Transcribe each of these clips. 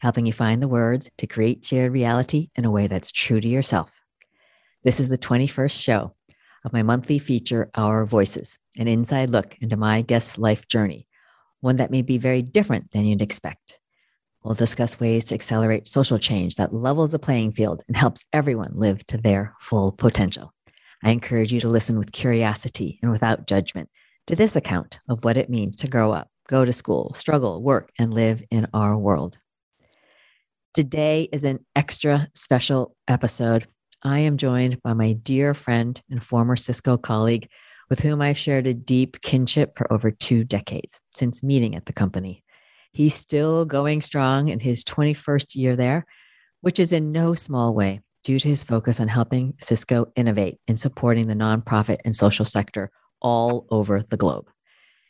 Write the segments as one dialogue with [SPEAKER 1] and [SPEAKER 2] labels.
[SPEAKER 1] helping you find the words to create shared reality in a way that's true to yourself. This is the 21st show of my monthly feature, Our Voices, an inside look into my guest's life journey, one that may be very different than you'd expect. We'll discuss ways to accelerate social change that levels the playing field and helps everyone live to their full potential. I encourage you to listen with curiosity and without judgment to this account of what it means to grow up go to school, struggle, work, and live in our world. Today is an extra special episode. I am joined by my dear friend and former Cisco colleague with whom I've shared a deep kinship for over two decades since meeting at the company. He's still going strong in his 21st year there, which is in no small way due to his focus on helping Cisco innovate in supporting the nonprofit and social sector all over the globe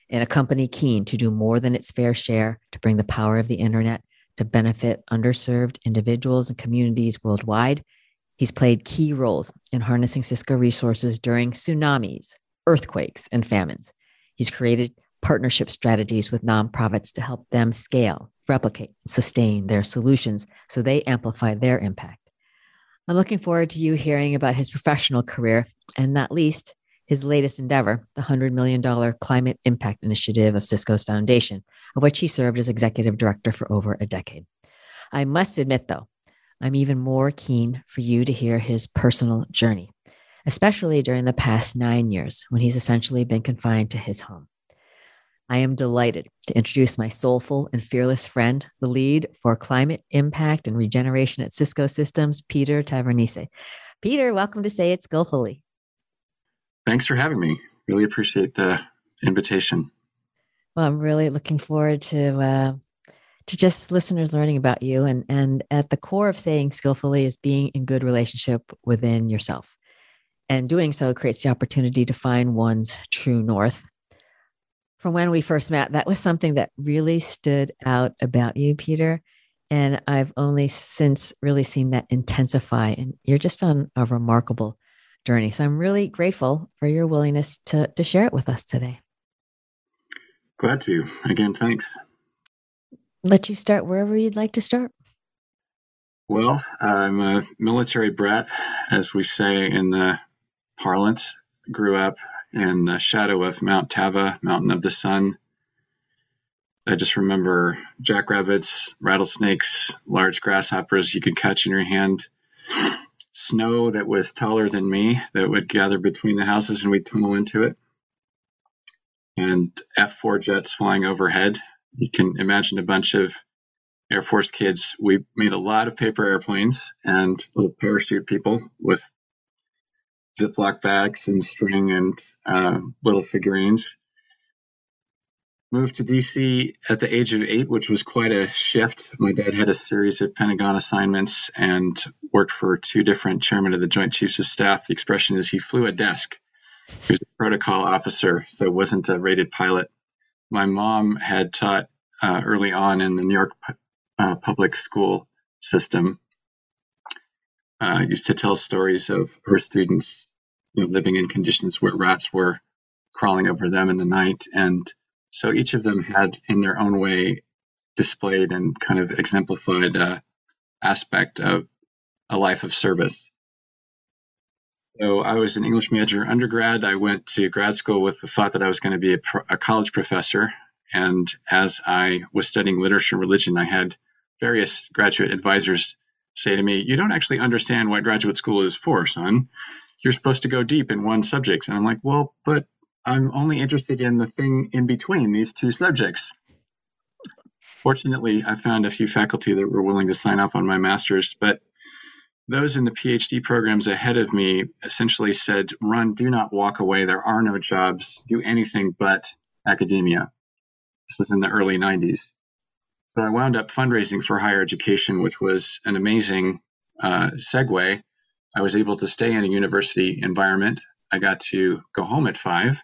[SPEAKER 1] in a company keen to do more than its fair share to bring the power of the internet to benefit underserved individuals and communities worldwide. He's played key roles in harnessing Cisco resources during tsunamis, earthquakes, and famines. He's created partnership strategies with nonprofits to help them scale, replicate, and sustain their solutions so they amplify their impact. I'm looking forward to you hearing about his professional career and not least his latest endeavor, the $100 million Climate Impact Initiative of Cisco's Foundation, of which he served as executive director for over a decade. I must admit, though, I'm even more keen for you to hear his personal journey, especially during the past nine years when he's essentially been confined to his home. I am delighted to introduce my soulful and fearless friend, the lead for climate impact and regeneration at Cisco Systems, Peter Tavernise. Peter, welcome to Say It Skillfully.
[SPEAKER 2] Thanks for having me. Really appreciate the invitation.
[SPEAKER 1] Well, I'm really looking forward to uh, to just listeners learning about you, and and at the core of saying skillfully is being in good relationship within yourself, and doing so creates the opportunity to find one's true north. From when we first met, that was something that really stood out about you, Peter. And I've only since really seen that intensify. And you're just on a remarkable journey. So I'm really grateful for your willingness to, to share it with us today.
[SPEAKER 2] Glad to. Again, thanks.
[SPEAKER 1] Let you start wherever you'd like to start.
[SPEAKER 2] Well, I'm a military brat, as we say in the parlance. Grew up in the shadow of Mount Tava, Mountain of the Sun. I just remember jackrabbits, rattlesnakes, large grasshoppers you could catch in your hand snow that was taller than me that would gather between the houses and we'd tunnel into it. And F 4 jets flying overhead. You can imagine a bunch of Air Force kids. We made a lot of paper airplanes and little parachute people with Ziploc bags and string and uh, little figurines moved to DC at the age of eight, which was quite a shift. My dad had a series of Pentagon assignments and worked for two different chairmen of the Joint Chiefs of Staff. The expression is he flew a desk. He was a protocol officer, so wasn't a rated pilot. My mom had taught uh, early on in the New York uh, public school system. Uh, used to tell stories of her students you know, living in conditions where rats were crawling over them in the night and so each of them had, in their own way, displayed and kind of exemplified a aspect of a life of service. So I was an English major undergrad. I went to grad school with the thought that I was going to be a, pro- a college professor. And as I was studying literature and religion, I had various graduate advisors say to me, You don't actually understand what graduate school is for, son. You're supposed to go deep in one subject. And I'm like, Well, but I'm only interested in the thing in between these two subjects. Fortunately, I found a few faculty that were willing to sign up on my master's, but those in the PhD programs ahead of me essentially said, run, do not walk away. There are no jobs. Do anything but academia. This was in the early 90s. So I wound up fundraising for higher education, which was an amazing uh, segue, I was able to stay in a university environment. I got to go home at five.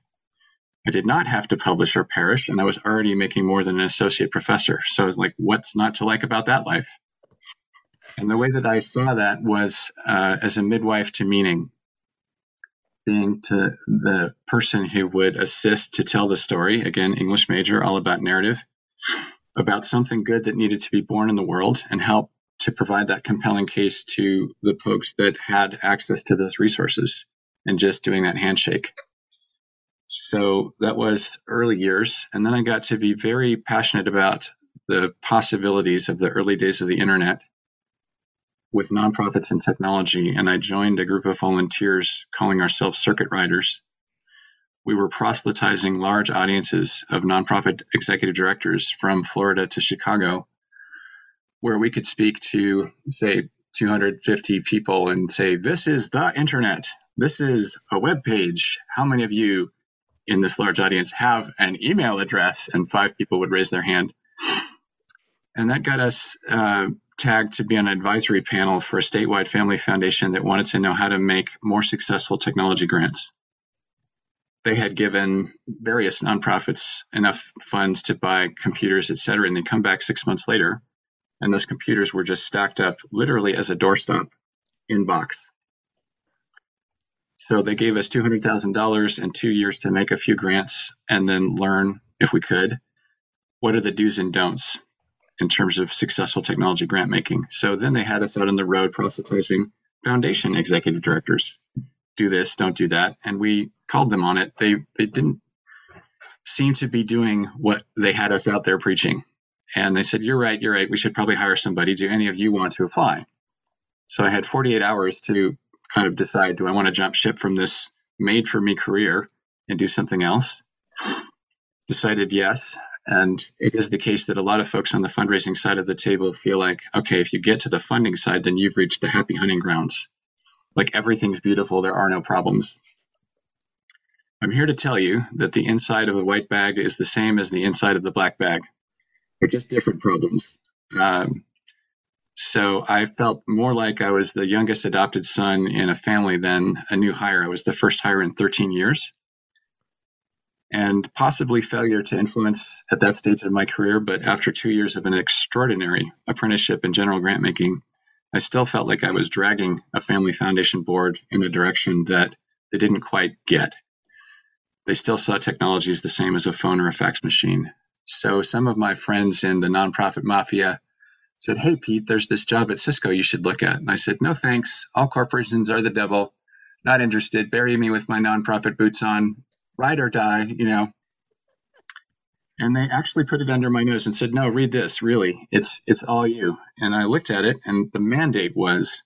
[SPEAKER 2] I did not have to publish or perish, and I was already making more than an associate professor. So I was like, what's not to like about that life? And the way that I saw that was uh, as a midwife to meaning, being to the person who would assist to tell the story. Again, English major, all about narrative, about something good that needed to be born in the world and help to provide that compelling case to the folks that had access to those resources and just doing that handshake. So that was early years. And then I got to be very passionate about the possibilities of the early days of the internet with nonprofits and technology. And I joined a group of volunteers calling ourselves Circuit Riders. We were proselytizing large audiences of nonprofit executive directors from Florida to Chicago, where we could speak to, say, 250 people and say, This is the internet. This is a web page. How many of you in this large audience have an email address, and five people would raise their hand. And that got us uh, tagged to be an advisory panel for a statewide family foundation that wanted to know how to make more successful technology grants. They had given various nonprofits enough funds to buy computers, et cetera, and they come back six months later, and those computers were just stacked up literally as a doorstop inbox so they gave us $200,000 and two years to make a few grants and then learn, if we could, what are the do's and don'ts in terms of successful technology grant making. So then they had us out on the road proselytizing foundation executive directors. Do this, don't do that. And we called them on it. They they didn't seem to be doing what they had us out there preaching. And they said, You're right, you're right. We should probably hire somebody. Do any of you want to apply? So I had 48 hours to kind of decide do I want to jump ship from this made for me career and do something else? Decided yes. And it is the case that a lot of folks on the fundraising side of the table feel like, okay, if you get to the funding side, then you've reached the happy hunting grounds. Like everything's beautiful, there are no problems. I'm here to tell you that the inside of a white bag is the same as the inside of the black bag. They're just different problems. Um, so I felt more like I was the youngest adopted son in a family than a new hire. I was the first hire in 13 years. And possibly failure to influence at that stage of my career, but after two years of an extraordinary apprenticeship in general grant making, I still felt like I was dragging a family foundation board in a direction that they didn't quite get. They still saw technology as the same as a phone or a fax machine. So some of my friends in the nonprofit mafia said, Hey, Pete, there's this job at Cisco you should look at. And I said, No, thanks. All corporations are the devil. Not interested. Bury me with my nonprofit boots on. Ride or die, you know. And they actually put it under my nose and said, No, read this, really. It's it's all you. And I looked at it and the mandate was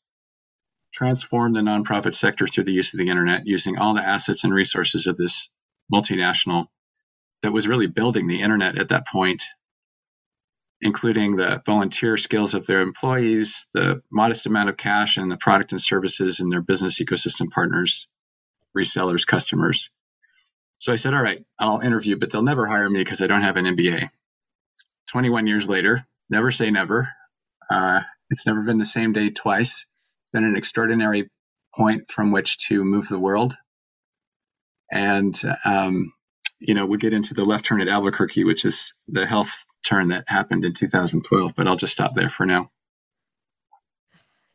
[SPEAKER 2] transform the nonprofit sector through the use of the internet using all the assets and resources of this multinational that was really building the internet at that point including the volunteer skills of their employees, the modest amount of cash, and the product and services in their business ecosystem partners, resellers, customers. So I said, All right, I'll interview, but they'll never hire me because I don't have an MBA. 21 years later, never say never. Uh, it's never been the same day twice. It's been an extraordinary point from which to move the world. And um, you know, we get into the left turn at Albuquerque, which is the health turn that happened in 2012. But I'll just stop there for now.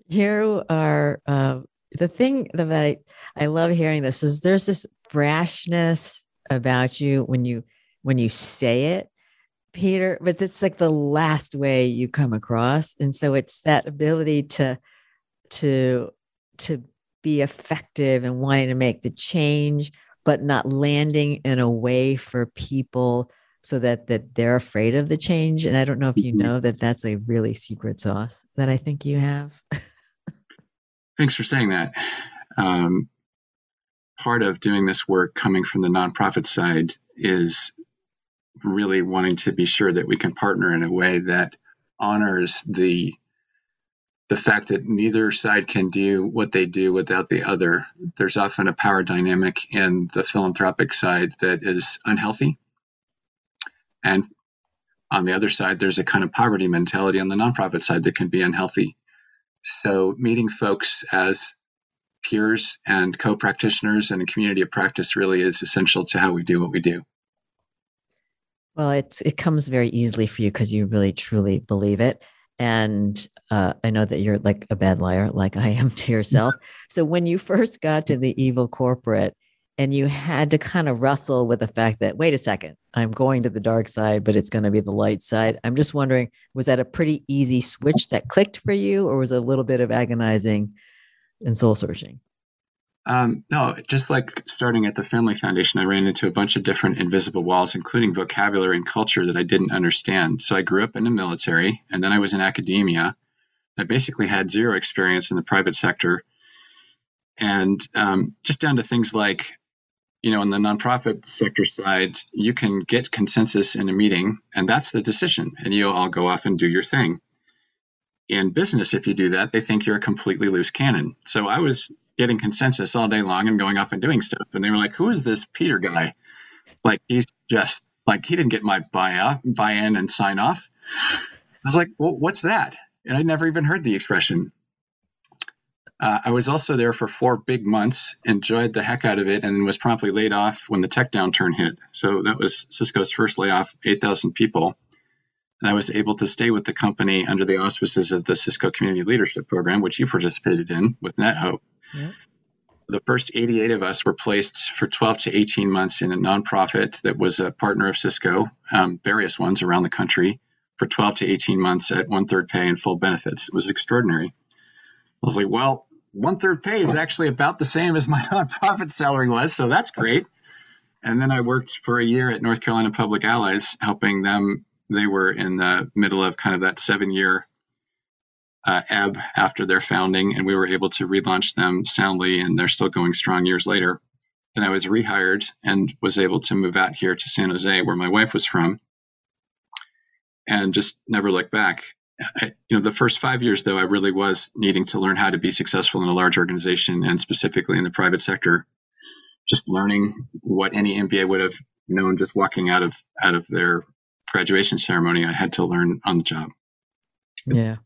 [SPEAKER 1] You are uh, the thing that I, I love hearing this is there's this brashness about you when you when you say it, Peter, but it's like the last way you come across, and so it's that ability to to to be effective and wanting to make the change but not landing in a way for people so that that they're afraid of the change. And i don't know if you mm-hmm. know that that's a really secret sauce that i think you have.
[SPEAKER 2] Thanks for saying that. Um, part of doing this work coming from the nonprofit side is really wanting to be sure that we can partner in a way that honors the the fact that neither side can do what they do without the other. There's often a power dynamic in the philanthropic side that is unhealthy. And on the other side, there's a kind of poverty mentality on the nonprofit side that can be unhealthy. So meeting folks as peers and co-practitioners and a community of practice really is essential to how we do what we do.
[SPEAKER 1] Well, it's it comes very easily for you because you really truly believe it. And uh, I know that you're like a bad liar, like I am to yourself. so when you first got to the evil corporate and you had to kind of wrestle with the fact that, wait a second, I'm going to the dark side, but it's going to be the light side. I'm just wondering, was that a pretty easy switch that clicked for you, or was it a little bit of agonizing and soul searching?
[SPEAKER 2] Um, no, just like starting at the Family Foundation, I ran into a bunch of different invisible walls, including vocabulary and culture that I didn't understand. So I grew up in the military, and then I was in academia. I basically had zero experience in the private sector, and um, just down to things like, you know, on the nonprofit sector side, you can get consensus in a meeting, and that's the decision, and you all go off and do your thing in business, if you do that, they think you're a completely loose cannon. So I was getting consensus all day long and going off and doing stuff. And they were like, who is this Peter guy? Like, he's just like, he didn't get my buy buy in and sign off. I was like, well, what's that? And I'd never even heard the expression. Uh, I was also there for four big months, enjoyed the heck out of it, and was promptly laid off when the tech downturn hit. So that was Cisco's first layoff, 8,000 people and I was able to stay with the company under the auspices of the Cisco Community Leadership Program, which you participated in with NetHope. Yeah. The first 88 of us were placed for 12 to 18 months in a nonprofit that was a partner of Cisco, um, various ones around the country, for 12 to 18 months at one third pay and full benefits. It was extraordinary. I was like, well, one third pay is actually about the same as my nonprofit salary was, so that's great. And then I worked for a year at North Carolina Public Allies, helping them they were in the middle of kind of that seven year uh, ebb after their founding, and we were able to relaunch them soundly, and they're still going strong years later. Then I was rehired and was able to move out here to San Jose, where my wife was from, and just never look back. I, you know, the first five years, though, I really was needing to learn how to be successful in a large organization and specifically in the private sector. Just learning what any MBA would have known just walking out of out of their graduation ceremony, I had to learn on the job.
[SPEAKER 1] Yeah.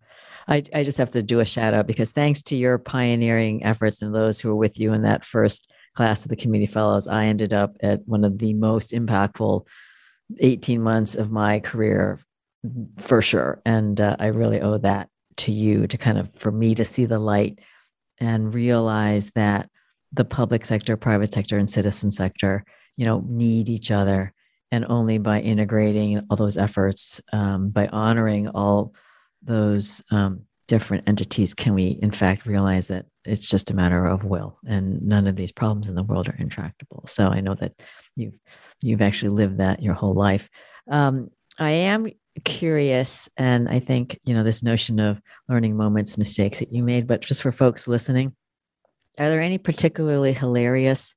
[SPEAKER 1] I, I just have to do a shout out because thanks to your pioneering efforts and those who were with you in that first class of the community fellows, I ended up at one of the most impactful 18 months of my career for sure. And uh, I really owe that to you to kind of, for me to see the light and realize that the public sector, private sector, and citizen sector, you know, need each other and only by integrating all those efforts, um, by honoring all those um, different entities, can we in fact realize that it's just a matter of will, and none of these problems in the world are intractable. So I know that you've you've actually lived that your whole life. Um, I am curious, and I think you know this notion of learning moments, mistakes that you made, but just for folks listening, are there any particularly hilarious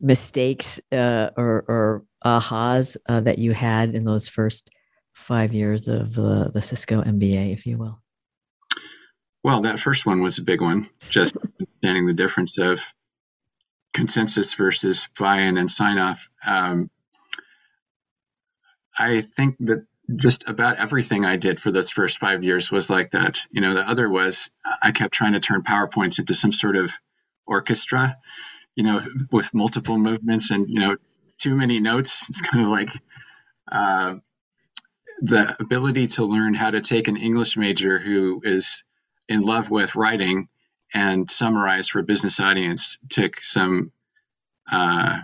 [SPEAKER 1] mistakes uh, or, or ahas uh, that you had in those first five years of uh, the Cisco MBA, if you will?
[SPEAKER 2] Well, that first one was a big one, just understanding the difference of consensus versus buy in and sign off. Um, I think that just about everything I did for those first five years was like that. You know, the other was I kept trying to turn PowerPoints into some sort of orchestra, you know, with multiple movements and, you know, too many notes. It's kind of like uh, the ability to learn how to take an English major who is in love with writing and summarize for a business audience took some uh,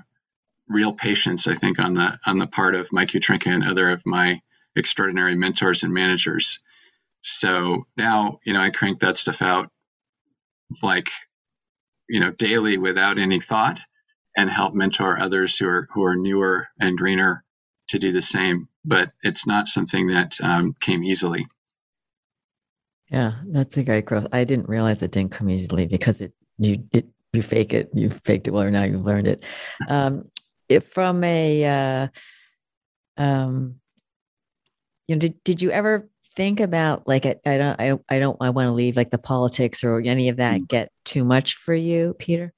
[SPEAKER 2] real patience, I think, on the on the part of Mike Yutrzenka and other of my extraordinary mentors and managers. So now, you know, I crank that stuff out like, you know, daily without any thought and help mentor others who are who are newer and greener to do the same. But it's not something that um, came easily.
[SPEAKER 1] Yeah, that's a great growth. I didn't realize it didn't come easily because it you it you fake it, you faked it well, or now you've learned it. Um, if from a uh, um, you know, did did you ever think about like I, I don't I, I don't I want to leave like the politics or any of that mm. get too much for you, Peter?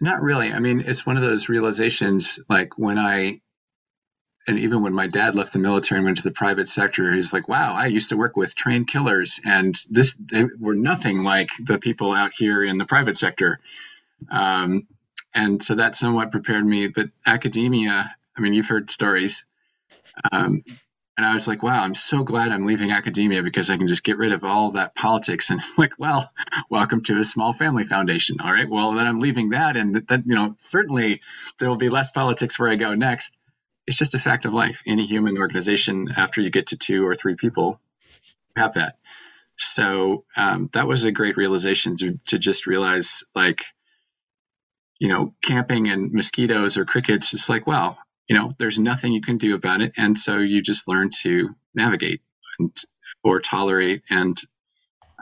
[SPEAKER 2] Not really. I mean, it's one of those realizations like when I and even when my dad left the military and went to the private sector, he's like, "Wow, I used to work with trained killers, and this they were nothing like the people out here in the private sector." Um, and so that somewhat prepared me. But academia, I mean, you've heard stories. Um, and I was like, wow, I'm so glad I'm leaving academia because I can just get rid of all that politics. And like, well, welcome to a small family foundation. All right. Well, then I'm leaving that. And that, you know, certainly there will be less politics where I go next. It's just a fact of life. Any human organization, after you get to two or three people, have that. So um, that was a great realization to, to just realize like, you know, camping and mosquitoes or crickets, it's like, well, you know, there's nothing you can do about it. And so you just learn to navigate and, or tolerate. And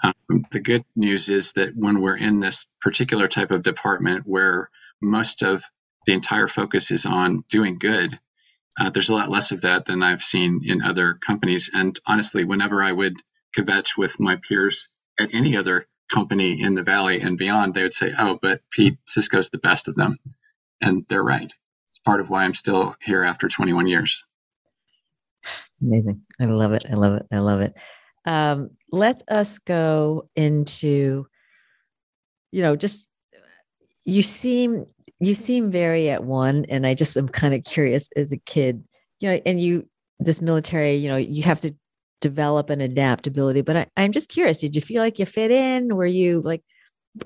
[SPEAKER 2] um, the good news is that when we're in this particular type of department where most of the entire focus is on doing good, uh, there's a lot less of that than I've seen in other companies. And honestly, whenever I would kvetch with my peers at any other company in the valley and beyond, they would say, "Oh, but Pete, Cisco's the best of them," and they're right. Part of why I'm still here after 21 years.
[SPEAKER 1] It's amazing. I love it. I love it. I love it. Um, let us go into, you know, just you seem you seem very at one, and I just am kind of curious as a kid, you know, and you this military, you know, you have to develop an adaptability. But I, I'm just curious, did you feel like you fit in? Were you like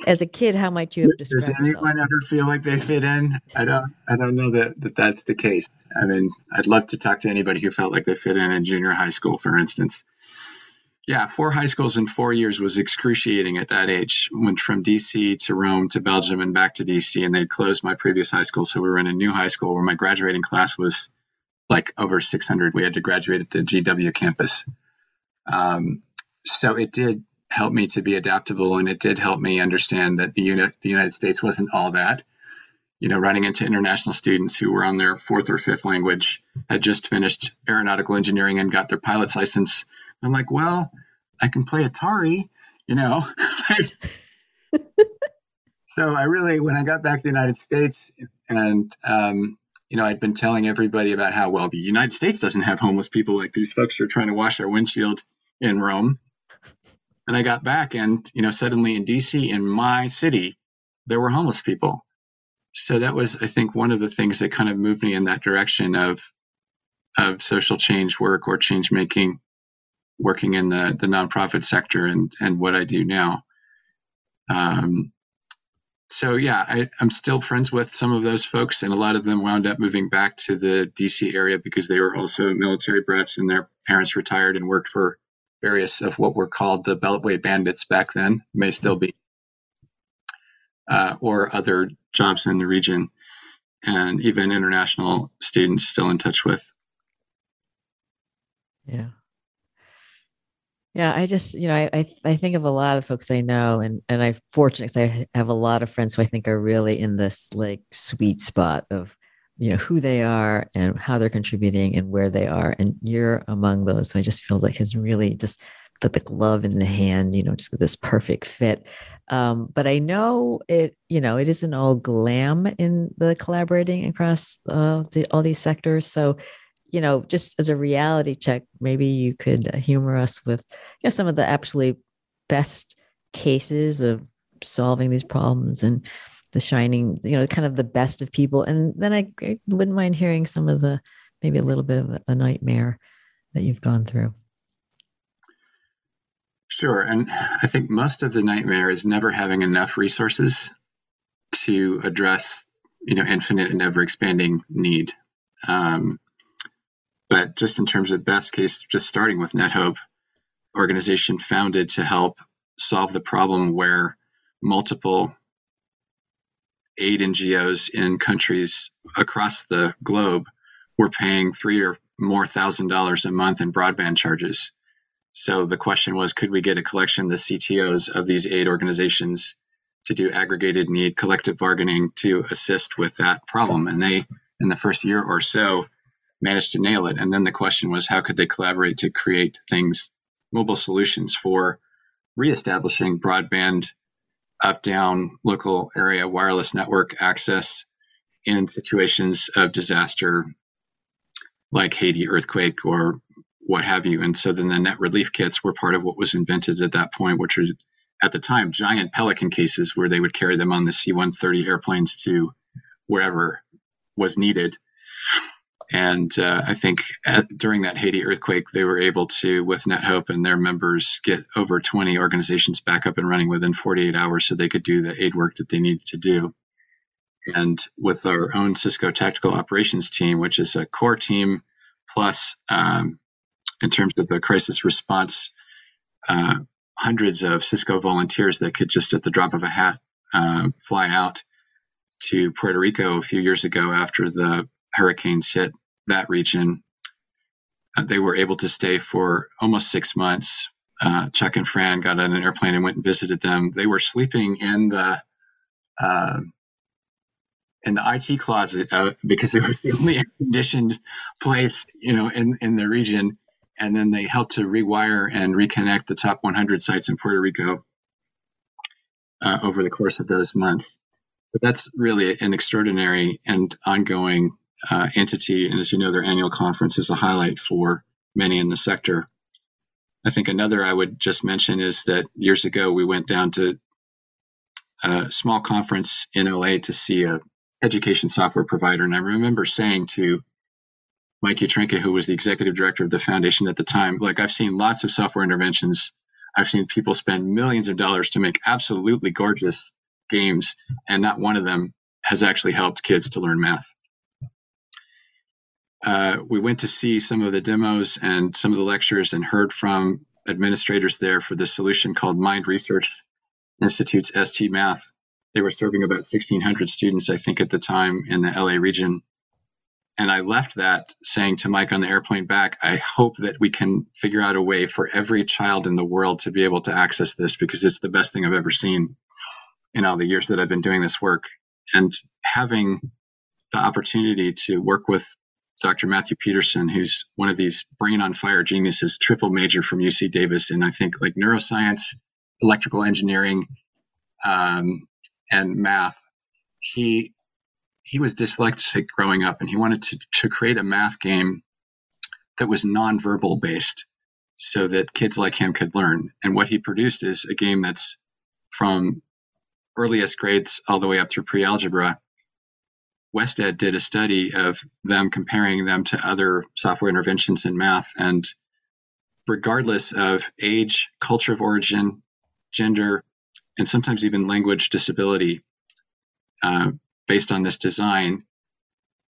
[SPEAKER 1] as a kid, how might you have described
[SPEAKER 2] Does anyone
[SPEAKER 1] yourself?
[SPEAKER 2] ever feel like they fit in? I don't. I don't know that, that that's the case. I mean, I'd love to talk to anybody who felt like they fit in in junior high school, for instance. Yeah, four high schools in four years was excruciating at that age. Went from DC to Rome to Belgium and back to DC, and they'd closed my previous high school, so we were in a new high school where my graduating class was like over 600. We had to graduate at the GW campus. Um, so it did help me to be adaptable, and it did help me understand that the unit, the United States wasn't all that. You know, running into international students who were on their fourth or fifth language, had just finished aeronautical engineering and got their pilot's license. I'm like, well, I can play Atari, you know. so I really, when I got back to the United States, and um, you know, I'd been telling everybody about how well the United States doesn't have homeless people like these folks are trying to wash our windshield in Rome. And I got back, and you know, suddenly in DC, in my city, there were homeless people. So that was, I think, one of the things that kind of moved me in that direction of of social change work or change making, working in the the nonprofit sector, and and what I do now. Um, so yeah, I, I'm still friends with some of those folks, and a lot of them wound up moving back to the DC area because they were also military brats, and their parents retired and worked for various of what were called the Beltway Bandits back then, may still be, uh, or other jobs in the region, and even international students still in touch with.
[SPEAKER 1] Yeah. Yeah, I just, you know, I, I I think of a lot of folks I know, and and I'm fortunate because I have a lot of friends who I think are really in this like sweet spot of, you know, who they are and how they're contributing and where they are, and you're among those. So I just feel like has really just the, the glove in the hand, you know, just this perfect fit. Um, but I know it, you know, it isn't all glam in the collaborating across uh, the, all these sectors. So you know, just as a reality check, maybe you could humor us with, you know, some of the absolutely best cases of solving these problems and the shining, you know, kind of the best of people. And then I, I wouldn't mind hearing some of the maybe a little bit of a, nightmare that you've gone through.
[SPEAKER 2] Sure. And I think most of the nightmare is never having enough resources to address, you know, infinite and ever expanding need. Um, but just in terms of best case, just starting with NetHope, organization founded to help solve the problem where multiple aid NGOs in countries across the globe were paying three or more thousand dollars a month in broadband charges. So the question was, could we get a collection of the CTOs of these aid organizations to do aggregated need collective bargaining to assist with that problem? And they, in the first year or so, managed to nail it. And then the question was, how could they collaborate to create things, mobile solutions for reestablishing broadband, up down local area wireless network access in situations of disaster like Haiti earthquake or what have you. And so then the net relief kits were part of what was invented at that point, which was at the time giant Pelican cases where they would carry them on the C 130 airplanes to wherever was needed. And uh, I think at, during that Haiti earthquake, they were able to, with NetHope and their members, get over 20 organizations back up and running within 48 hours so they could do the aid work that they needed to do. And with our own Cisco Tactical Operations team, which is a core team plus, um, in terms of the crisis response, uh, hundreds of Cisco volunteers that could just at the drop of a hat uh, fly out to Puerto Rico a few years ago after the hurricanes hit that region. Uh, they were able to stay for almost six months. Uh, Chuck and Fran got on an airplane and went and visited them. They were sleeping in the uh, in the IT closet uh, because it was the only air conditioned place, you know, in in the region. And then they helped to rewire and reconnect the top 100 sites in Puerto Rico uh, over the course of those months. So that's really an extraordinary and ongoing uh, entity. And as you know, their annual conference is a highlight for many in the sector. I think another I would just mention is that years ago we went down to a small conference in LA to see a education software provider, and I remember saying to Mike Yutrzenka, who was the executive director of the foundation at the time, like I've seen lots of software interventions. I've seen people spend millions of dollars to make absolutely gorgeous games, and not one of them has actually helped kids to learn math uh, we went to see some of the demos and some of the lectures and heard from administrators there for the solution called Mind Research Institute's ST Math. They were serving about 1,600 students, I think, at the time in the LA region. And I left that saying to Mike on the airplane back, I hope that we can figure out a way for every child in the world to be able to access this because it's the best thing I've ever seen in all the years that I've been doing this work. And having the opportunity to work with Dr. Matthew Peterson, who's one of these brain on fire geniuses, triple major from UC Davis, and I think like neuroscience, electrical engineering, um, and math. He he was dyslexic growing up, and he wanted to to create a math game that was nonverbal based, so that kids like him could learn. And what he produced is a game that's from earliest grades all the way up through pre-algebra WestEd did a study of them comparing them to other software interventions in math. And regardless of age, culture of origin, gender, and sometimes even language disability, uh, based on this design,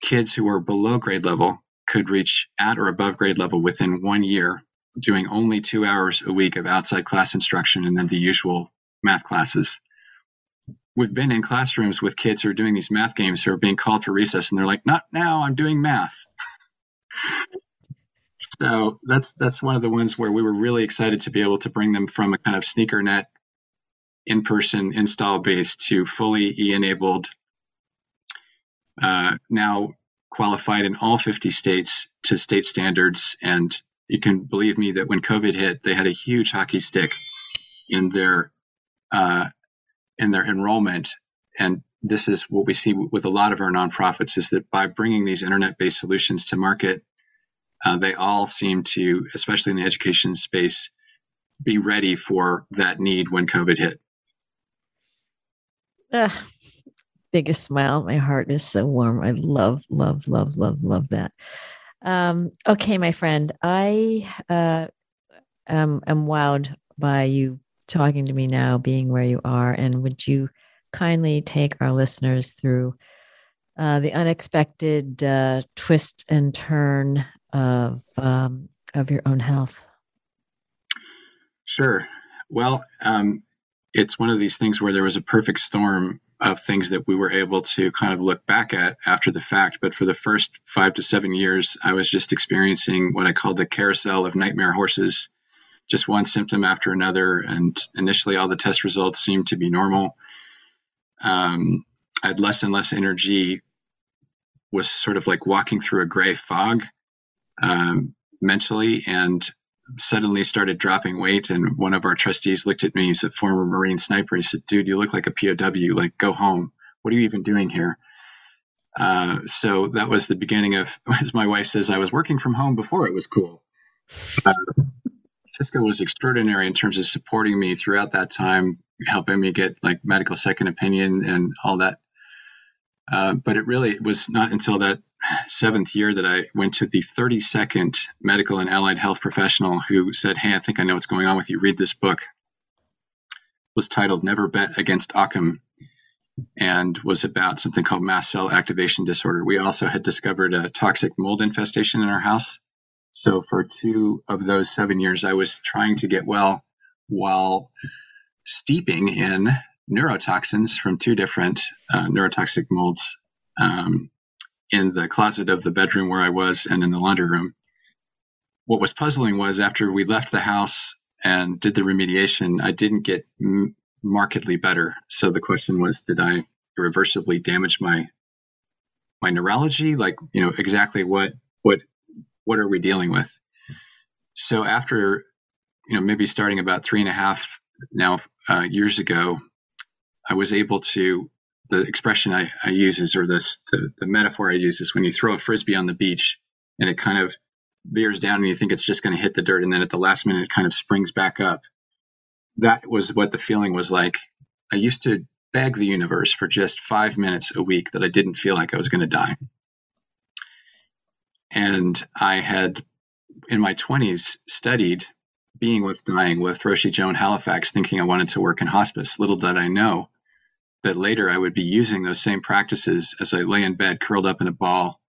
[SPEAKER 2] kids who were below grade level could reach at or above grade level within one year, doing only two hours a week of outside class instruction and then the usual math classes we've been in classrooms with kids who are doing these math games who are being called for recess and they're like not now i'm doing math. So that's that's one of the ones where we were really excited to be able to bring them from a kind of sneaker net in-person install base to fully e-enabled uh, now qualified in all 50 states to state standards. And you can believe me that when covid hit they had a huge hockey stick in their uh, in their enrollment. And this is what we see with a lot of our nonprofits is that by bringing these internet-based solutions to market, uh, they all seem to, especially in the education space, be ready for that need when COVID hit.
[SPEAKER 1] Uh, biggest smile. My heart is so warm. I love, love, love, love, love that. Um, okay, my friend, I uh, am, am wowed by you talking to me now, being where you are, and would you kindly take our listeners through uh, the unexpected uh, twist and turn of um, of your own health?
[SPEAKER 2] Sure. Well, um, it's one of these things where there was a perfect storm of things that we were able to kind of look back at after the fact. But for the first five to seven years, I was just experiencing what I called the carousel of nightmare horses just one symptom after another. And initially, all the test results seemed to be normal. Um, I had less and less energy, was sort of like walking through a gray fog um, mentally, and suddenly started dropping weight. And one of our trustees looked at me, he's a former Marine sniper. He said, Dude, you look like a POW. Like, go home. What are you even doing here? Uh, so that was the beginning of, as my wife says, I was working from home before it was cool. Uh, Cisco was extraordinary in terms of supporting me throughout that time, helping me get like medical second opinion and all that. Uh, but it really was not until that seventh year that I went to the 32nd medical and allied health professional who said, Hey, I think I know what's going on with you. Read this book. It was titled Never Bet Against Occam and was about something called mast cell activation disorder. We also had discovered a toxic mold infestation in our house. So for two of those seven years, I was trying to get well while steeping in neurotoxins from two different uh, neurotoxic molds um, in the closet of the bedroom where I was and in the laundry room. What was puzzling was after we left the house and did the remediation, I didn't get m- markedly better. So the question was, did I irreversibly damage my my neurology? Like, you know, exactly what what what are we dealing with? So after, you know, maybe starting about three and a half now uh, years ago, I was able to. The expression I, I use is, or this the, the metaphor I use is when you throw a frisbee on the beach and it kind of veers down and you think it's just going to hit the dirt, and then at the last minute it kind of springs back up that was what the feeling was like. I used to beg the universe for just five minutes a week that I didn't feel like I was going to die. And I had, in my 20s, studied being with dying with Roshi Joan Halifax, thinking I wanted to work in hospice. Little did I know that later I would be using those same practices as I lay in bed, curled up in a ball,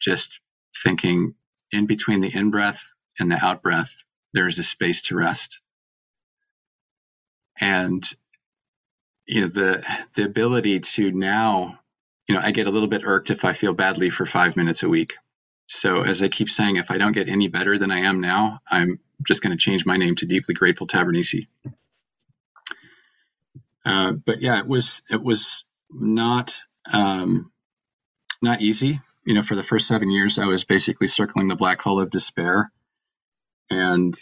[SPEAKER 2] just thinking in between the in breath and the out breath, there is a space to rest and you know the the ability to now you know i get a little bit irked if i feel badly for five minutes a week so as i keep saying if i don't get any better than i am now i'm just going to change my name to deeply grateful Tavernise uh, but yeah it was it was not um, not easy you know for the first seven years i was basically circling the black hole of despair and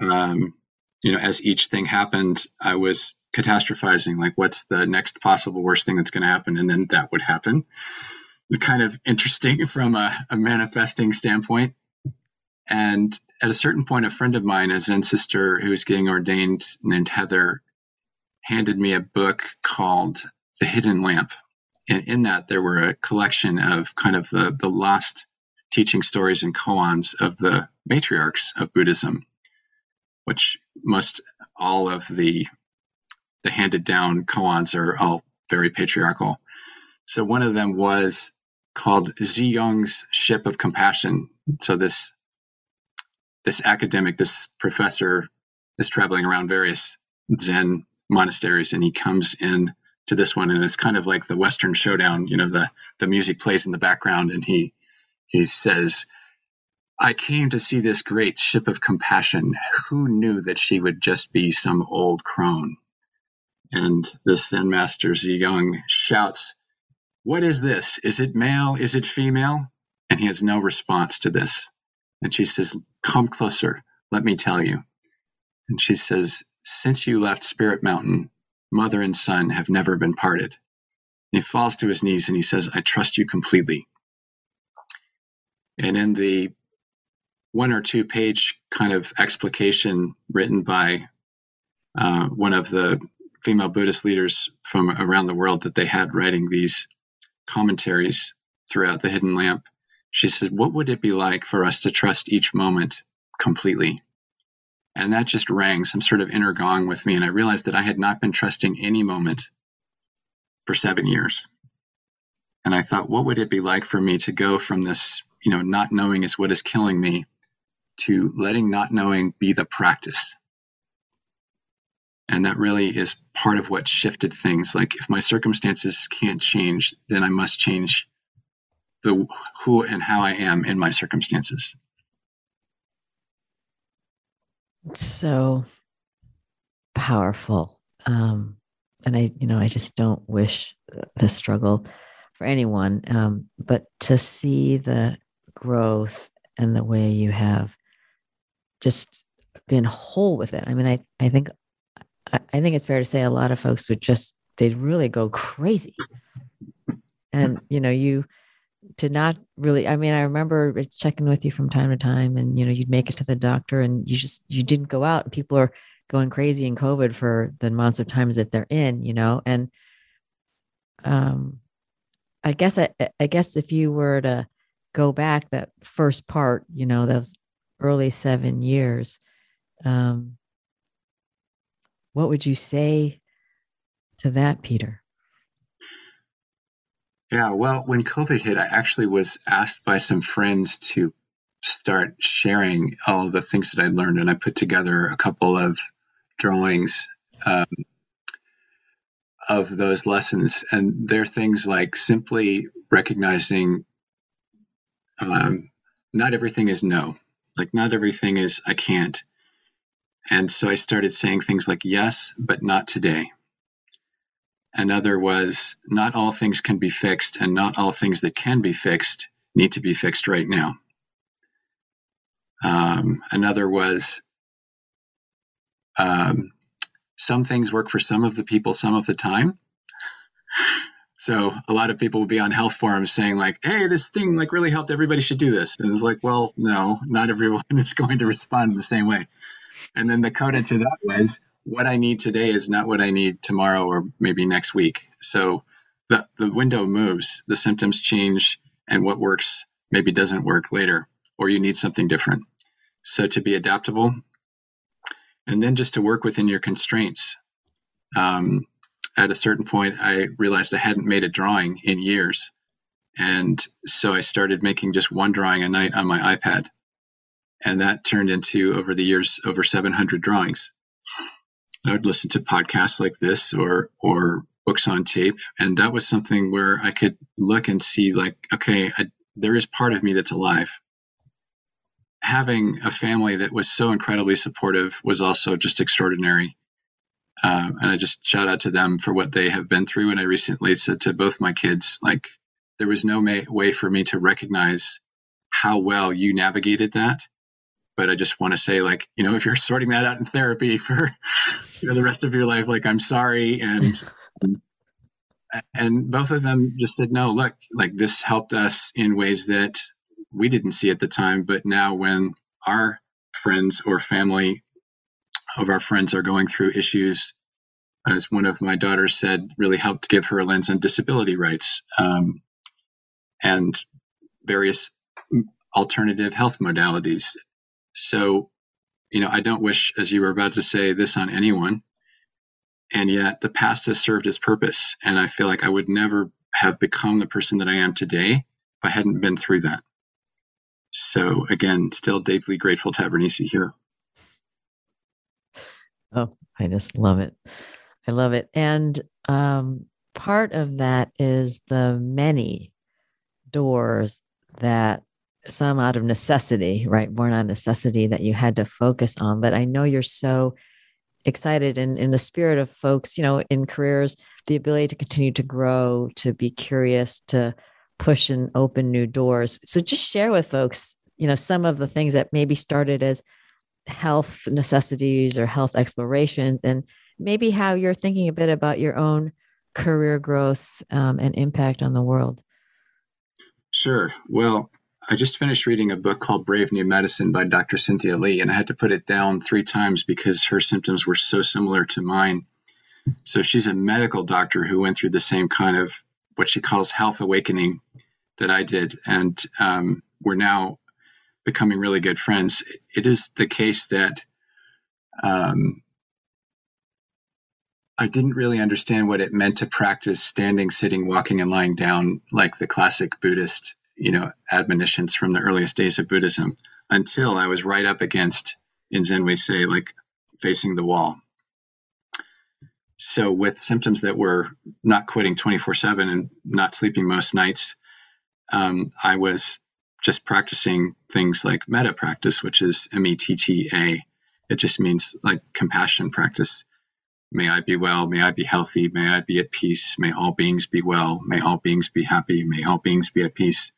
[SPEAKER 2] um, you know, as each thing happened, I was catastrophizing, like, what's the next possible worst thing that's going to happen? And then that would happen. Kind of interesting from a, a manifesting standpoint. And at a certain point, a friend of mine, a Zen sister who was getting ordained named Heather, handed me a book called The Hidden Lamp. And in that, there were a collection of kind of the, the lost teaching stories and koans of the matriarchs of Buddhism which most all of the the handed down koans are all very patriarchal. So one of them was called Zhiyong's Ship of Compassion. So this this academic, this professor is traveling around various Zen monasteries and he comes in to this one and it's kind of like the Western showdown, you know, the the music plays in the background and he he says, I came to see this great ship of compassion. Who knew that she would just be some old crone? And the Zen master Ziyang shouts, What is this? Is it male? Is it female? And he has no response to this. And she says, Come closer. Let me tell you. And she says, Since you left Spirit Mountain, mother and son have never been parted. And he falls to his knees and he says, I trust you completely. And in the one or two page kind of explication written by uh, one of the female Buddhist leaders from around the world that they had writing these commentaries throughout the Hidden Lamp. She said, What would it be like for us to trust each moment completely? And that just rang some sort of inner gong with me. And I realized that I had not been trusting any moment for seven years. And I thought, what would it be like for me to go from this, you know, not knowing is what is killing me to letting not knowing be the practice. And that really is part of what shifted things. Like if my circumstances can't change, then I must change the who and how I am in my circumstances.
[SPEAKER 1] So powerful. Um, and I, you know, I just don't wish the struggle for anyone. Um, but to see the growth and the way you have just been whole with it. I mean, I, I think I, think it's fair to say a lot of folks would just they'd really go crazy. And you know you to not really i mean i remember checking with you from time to time and you know you'd make it to the doctor and you just you didn't go out and people are going crazy in covid for the amounts of times that they're in you know? And um i guess i i guess if you were to go back that first part you know those early seven years um what would you say to that peter
[SPEAKER 2] yeah, well, when COVID hit, I actually was asked by some friends to start sharing all the things that I learned, and I put together a couple of drawings um, of those lessons. And they're things like simply recognizing um, not everything is no, like not everything is I can't. And so I started saying things like yes, but not today. Another was not all things can be fixed, and not all things that can be fixed need to be fixed right now. Um, another was um, some things work for some of the people some of the time. So a lot of people will be on health forums saying like, "Hey, this thing like really helped. Everybody should do this." And it's like, well, no, not everyone is going to respond the same way. And then the coda to that was what I need today is not what I need tomorrow or maybe next week. So the, the window moves, the symptoms change, and what works maybe doesn't work later, or you need something different. So to be adaptable, and then just to work within your constraints. Um, at a certain point, I realized I hadn't made a drawing in years. And so I started making just one drawing a night on my iPad. And that turned into, over the years, over 700 drawings. I would listen to podcasts like this or or books on tape, and that was something where I could look and see like, okay, I, there is part of me that's alive. Having a family that was so incredibly supportive was also just extraordinary. Um, and I just shout out to them for what they have been through. And I recently said to both my kids, like, there was no may- way for me to recognize how well you navigated that but I just want to say, like, you know, if you're sorting that out in therapy for you know, the rest of your life, like, I'm sorry. And, and both of them just said, no, look, like, this helped us in ways that we didn't see at the time. But now, when our friends or family of our friends are going through issues, as one of my daughters said, really helped give her a lens on disability rights um, and various alternative health modalities so, you know, I don't wish, as you were about to say, this on anyone. And yet the past has served its purpose. And I feel like I would never have become the person that I am today if I hadn't been through that. So again, still deeply grateful to have Bernice here.
[SPEAKER 1] Oh, I just love it. I love it. And um, part of that is the many doors that some out of necessity, right? Born on necessity that you had to focus on. But I know you're so excited and in the spirit of folks, you know, in careers, the ability to continue to grow, to be curious, to push and open new doors. So just share with folks, you know, some of the things that maybe started as health necessities or health explorations and maybe how you're thinking a bit about your own career growth um, and impact on the world.
[SPEAKER 2] Sure. Well, I just finished reading a book called Brave New Medicine by Dr. Cynthia Li, and I had to put it down three times because her symptoms were so similar to mine. So she's a medical doctor who went through the same kind of what she calls health awakening that I did, and um, we're now becoming really good friends. It is the case that um, I didn't really understand what it meant to practice standing, sitting, walking, and lying down like the classic Buddhist you know, admonitions from the earliest days of Buddhism until I was right up against, in Zen we say, like facing the wall. So, with symptoms that were not quitting 24 7 and not sleeping most nights, um, I was just practicing things like metta practice, which is M E T T A. It just means like compassion practice. May I be well. May I be healthy. May I be at peace. May all beings be well. May all beings be happy. May all beings be at peace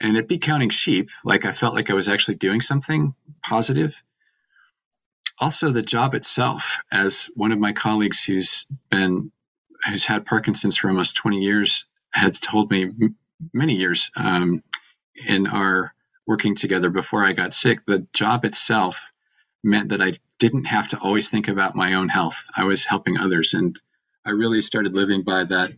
[SPEAKER 2] and it'd be counting sheep. Like I felt like I was actually doing something positive. Also, the job itself, as one of my colleagues who's been who's had Parkinson's for almost 20 years had told me many years um, in our working together before I got sick, the job itself meant that I didn't have to always think about my own health. I was helping others. And I really started living by that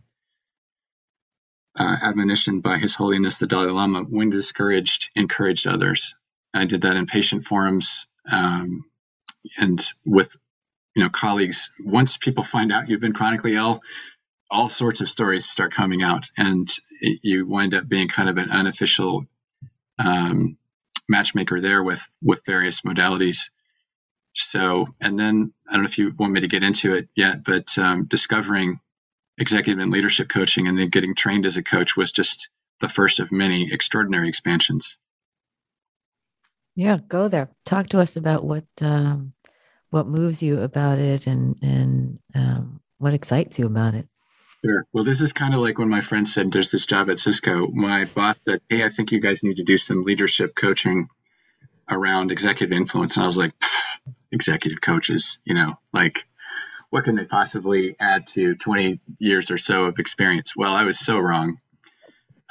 [SPEAKER 2] uh, admonition by His Holiness the Dalai Lama when discouraged, encouraged others. I did that in patient forums um, and with you know colleagues. Once people find out you've been chronically ill, all sorts of stories start coming out, and it, you wind up being kind of an unofficial um, matchmaker there with with various modalities. So, and then I don't know if you want me to get into it yet, but um, discovering executive and leadership coaching and then getting trained as a coach was just the first of many extraordinary expansions.
[SPEAKER 1] Yeah, go there. Talk to us about what um, what moves you about it and and um, what excites you about it.
[SPEAKER 2] Sure. Well, this is kind of like when my friend said there's this job at Cisco. My boss said, "Hey, I think you guys need to do some leadership coaching around executive influence." And I was like, "Executive coaches, you know, like what can they possibly add to 20 years or so of experience?" Well, I was so wrong.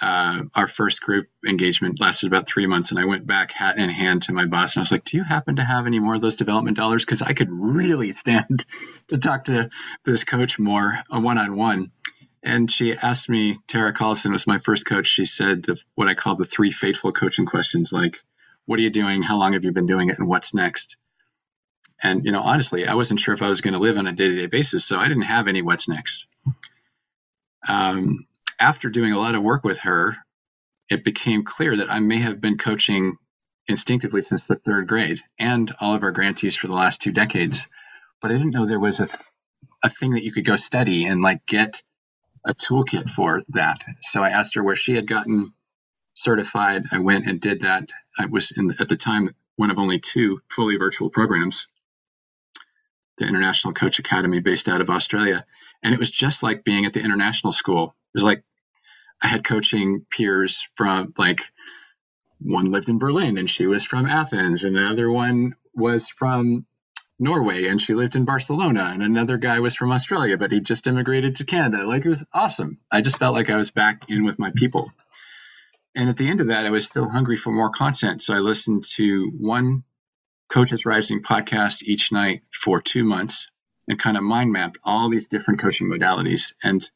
[SPEAKER 2] Uh, our first group engagement lasted about three months, and I went back hat in hand to my boss, and I was like, "Do you happen to have any more of those development dollars? Because I could really stand to talk to this coach more one on one." And she asked me, Tara Collison was my first coach. She said the, what I call the three fateful coaching questions, like, "What are you doing? How long have you been doing it? And what's next?" And you know, honestly, I wasn't sure if I was going to live on a day-to-day basis, so I didn't have any what's next. Um, after doing a lot of work with her, it became clear that I may have been coaching instinctively since the third grade and all of our grantees for the last two decades. But I didn't know there was a, a thing that you could go study and like get a toolkit for that. So I asked her where she had gotten certified. I went and did that. I was in, at the time one of only two fully virtual programs, the International Coach Academy based out of Australia. And it was just like being at the international school. It was like I had coaching peers from like one lived in Berlin and she was from Athens, and another one was from Norway and she lived in Barcelona, and another guy was from Australia, but he just immigrated to Canada. Like it was awesome. I just felt like I was back in with my people. And at the end of that, I was still hungry for more content. So I listened to one Coaches Rising podcast each night for two months and kind of mind mapped all these different coaching modalities. And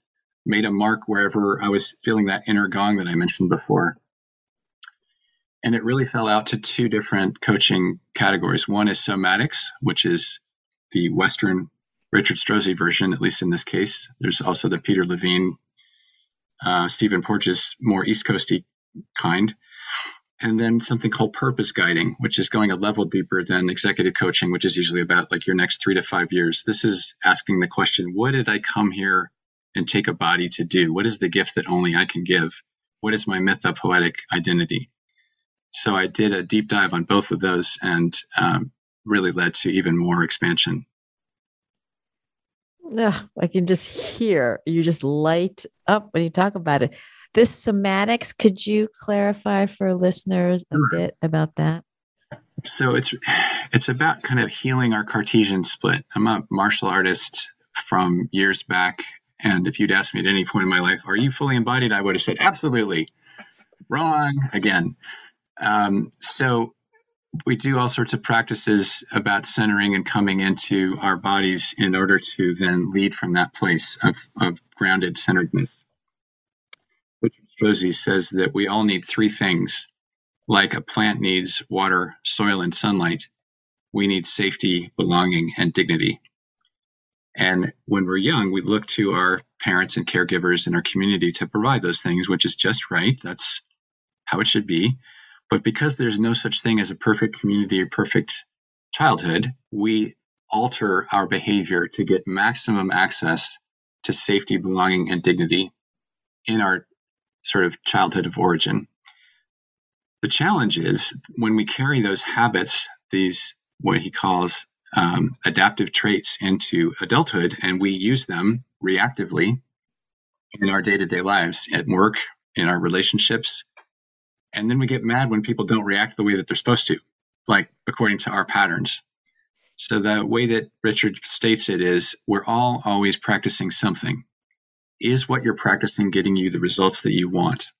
[SPEAKER 2] made a mark wherever I was feeling that inner gong that I mentioned before. And it really fell out to two different coaching categories. One is somatics, which is the Western Richard Strozzi version, at least in this case. There's also the Peter Levine, uh, Stephen Porges, more East Coasty kind. And then something called purpose guiding, which is going a level deeper than executive coaching, which is usually about like your next three to five years. This is asking the question, what did I come here and take a body to do? What is the gift that only I can give? What is my mythopoetic identity? So I did a deep dive on both of those and um, really led to even more expansion.
[SPEAKER 1] Yeah, I can just hear you just light up when you talk about it. This somatics, could you clarify for listeners a bit about that?
[SPEAKER 2] So it's it's about kind of healing our Cartesian split. I'm a martial artist from years back and if you'd asked me at any point in my life, are you fully embodied? I would have said, absolutely. Wrong again. Um, so we do all sorts of practices about centering and coming into our bodies in order to then lead from that place of, of grounded centeredness. Strozzi says that we all need three things. Like a plant needs water, soil, and sunlight, we need safety, belonging, and dignity. And when we're young, we look to our parents and caregivers in our community to provide those things, which is just right. That's how it should be. But because there's no such thing as a perfect community or perfect childhood, we alter our behavior to get maximum access to safety, belonging, and dignity in our sort of childhood of origin. The challenge is when we carry those habits, these what he calls um, adaptive traits into adulthood and we use them reactively in our day to day lives at work, in our relationships. And then we get mad when people don't react the way that they're supposed to, like according to our patterns. So, the way that Richard states it is we're all always practicing something. Is what you're practicing getting you the results that you want?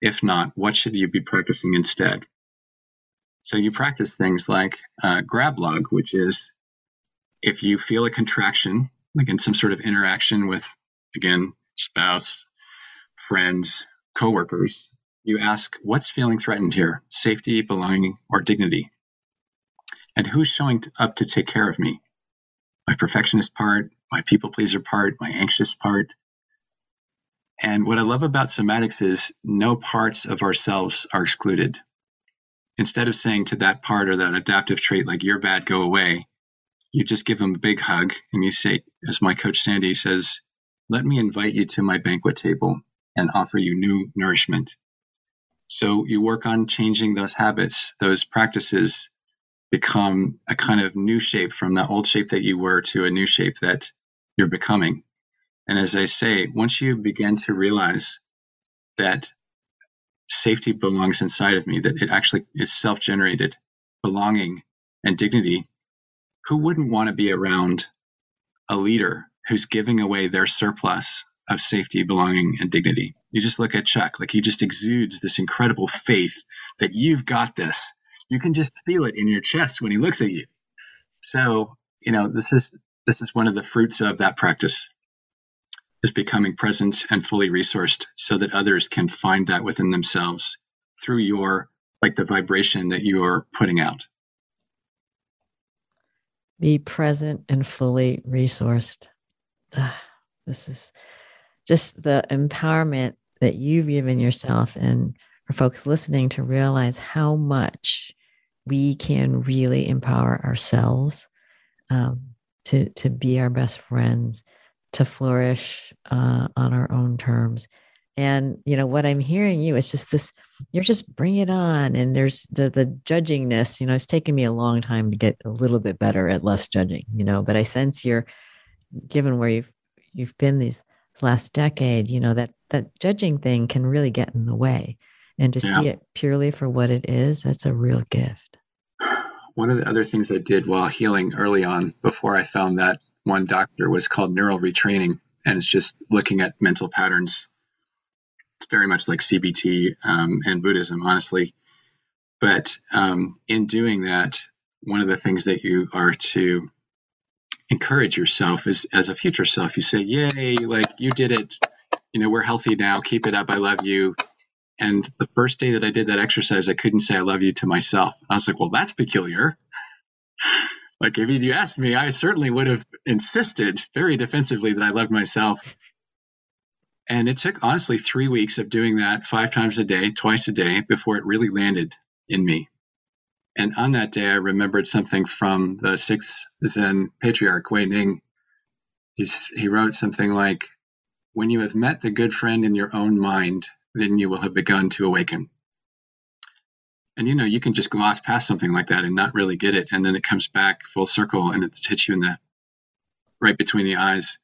[SPEAKER 2] If not, what should you be practicing instead? So you practice things like uh, grab log, which is if you feel a contraction, like in some sort of interaction with, again, spouse, friends, coworkers, you ask, what's feeling threatened here? Safety, belonging, or dignity? And who's showing up to take care of me? My perfectionist part, my people pleaser part, my anxious part. And what I love about somatics is no parts of ourselves are excluded. Instead of saying to that part or that adaptive trait, like, you're bad, go away, you just give them a big hug and you say, as my coach Sandy says, let me invite you to my banquet table and offer you new nourishment. So you work on changing those habits, those practices become a kind of new shape from the old shape that you were to a new shape that you're becoming. And as I say, once you begin to realize that safety belongs inside of me, that it actually is self generated, belonging and dignity, who wouldn't want to be around a leader who's giving away their surplus of safety, belonging, and dignity? You just look at Chuck, like he just exudes this incredible faith that you've got this. You can just feel it in your chest when he looks at you. So, you know, this is this is one of the fruits of that practice is becoming present and fully resourced so that others can find that within themselves through your like the vibration that you are putting out.
[SPEAKER 1] Be present and fully resourced. Ah, this is just the empowerment that you've given yourself and for folks listening to realize how much we can really empower ourselves um, to to be our best friends to flourish uh, on our own terms and you know what i'm hearing you is just this you're just bring it on and there's the the judgingness you know it's taken me a long time to get a little bit better at less judging you know but i sense you're given where you've you've been these last decade, you know, that that judging thing can really get in the way. And to yeah. see it purely for what it is, that's a real gift.
[SPEAKER 2] One of the other things I did while healing early on, before I found that one doctor, was called neural retraining. And it's just looking at mental patterns. It's very much like CBT um, and Buddhism, honestly. But um, in doing that, one of the things that you are to encourage yourself as, as a future self. You say, Yay, like you did it. You know, we're healthy now. Keep it up. I love you. And the first day that I did that exercise, I couldn't say I love you to myself. I was like, well, that's peculiar. like if you asked me, I certainly would have insisted very defensively that I loved myself. And it took honestly three weeks of doing that five times a day, twice a day, before it really landed in me. And on that day, I remembered something from the sixth Zen patriarch, Huineng. He's, he wrote something like, When you have met the good friend in your own mind, then you will have begun to awaken. And you know, you can just gloss past something like that and not really get it. And then it comes back full circle and it hits you in the right between the eyes.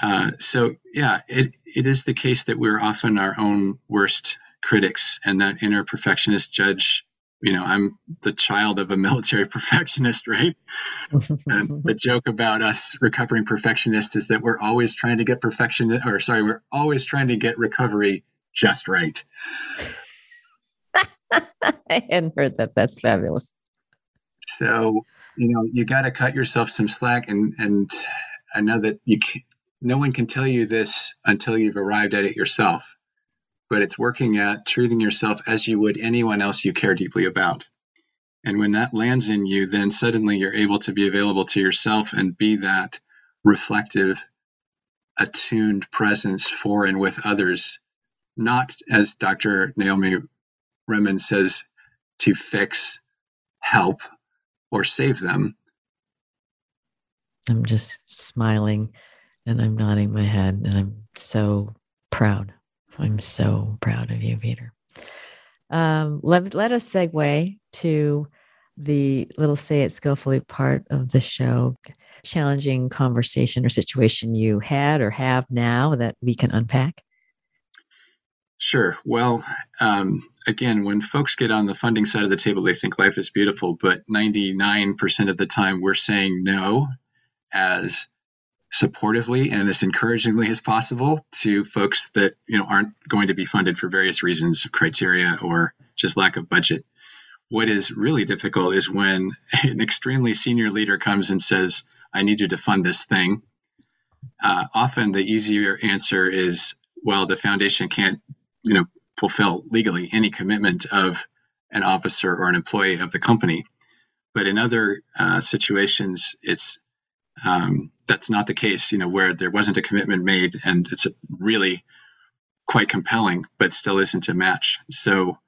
[SPEAKER 2] Uh, so yeah, it, it is the case that we're often our own worst critics and that inner perfectionist judge you know, I'm the child of a military perfectionist, right? and the joke about us recovering perfectionists is that we're always trying to get perfection, or sorry, we're always trying to get recovery just right.
[SPEAKER 1] I hadn't heard that. That's fabulous.
[SPEAKER 2] So, you know, you got to cut yourself some slack, and and I know that you, can, no one can tell you this until you've arrived at it yourself but it's working at treating yourself as you would anyone else you care deeply about. And when that lands in you, then suddenly you're able to be available to yourself and be that reflective, attuned presence for and with others, not as Dr. Naomi Remen says, to fix, help, or save them.
[SPEAKER 1] I'm just smiling and I'm nodding my head and I'm so proud I'm so proud of you, Peter. Um, let, let us segue to the little say it skillfully part of the show. Challenging conversation or situation you had or have now that we can unpack?
[SPEAKER 2] Sure. Well, um, again, when folks get on the funding side of the table, they think life is beautiful, but 99% of the time we're saying no as supportively and as encouragingly as possible to folks that you know aren't going to be funded for various reasons, criteria, or just lack of budget. What is really difficult is when an extremely senior leader comes and says, "I need you to fund this thing." Uh, often, the easier answer is, "Well, the foundation can't, you know, fulfill legally any commitment of an officer or an employee of the company." But in other uh, situations, it's um, that's not the case. You know, where there wasn't a commitment made, and it's really quite compelling, but still isn't a match. So,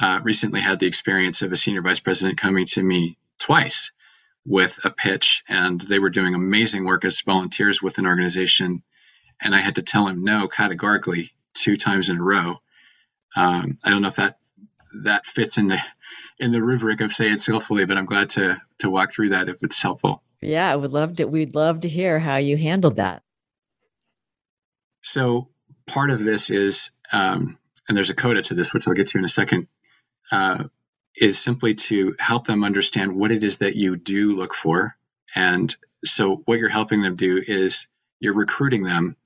[SPEAKER 2] uh, recently had the experience of a senior vice president coming to me twice with a pitch, and they were doing amazing work as volunteers with an organization, and I had to tell him no categorically two times in a row. Um, I don't know if that that fits in the in the rubric of say it skillfully, but I'm glad to to walk through that if it's helpful.
[SPEAKER 1] Yeah, I would love to. We'd love to hear how you handled that.
[SPEAKER 2] So part of this is, um, and there's a coda to this, which I'll get to in a second, uh, is simply to help them understand what it is that you do look for. And so what you're helping them do is you're recruiting them.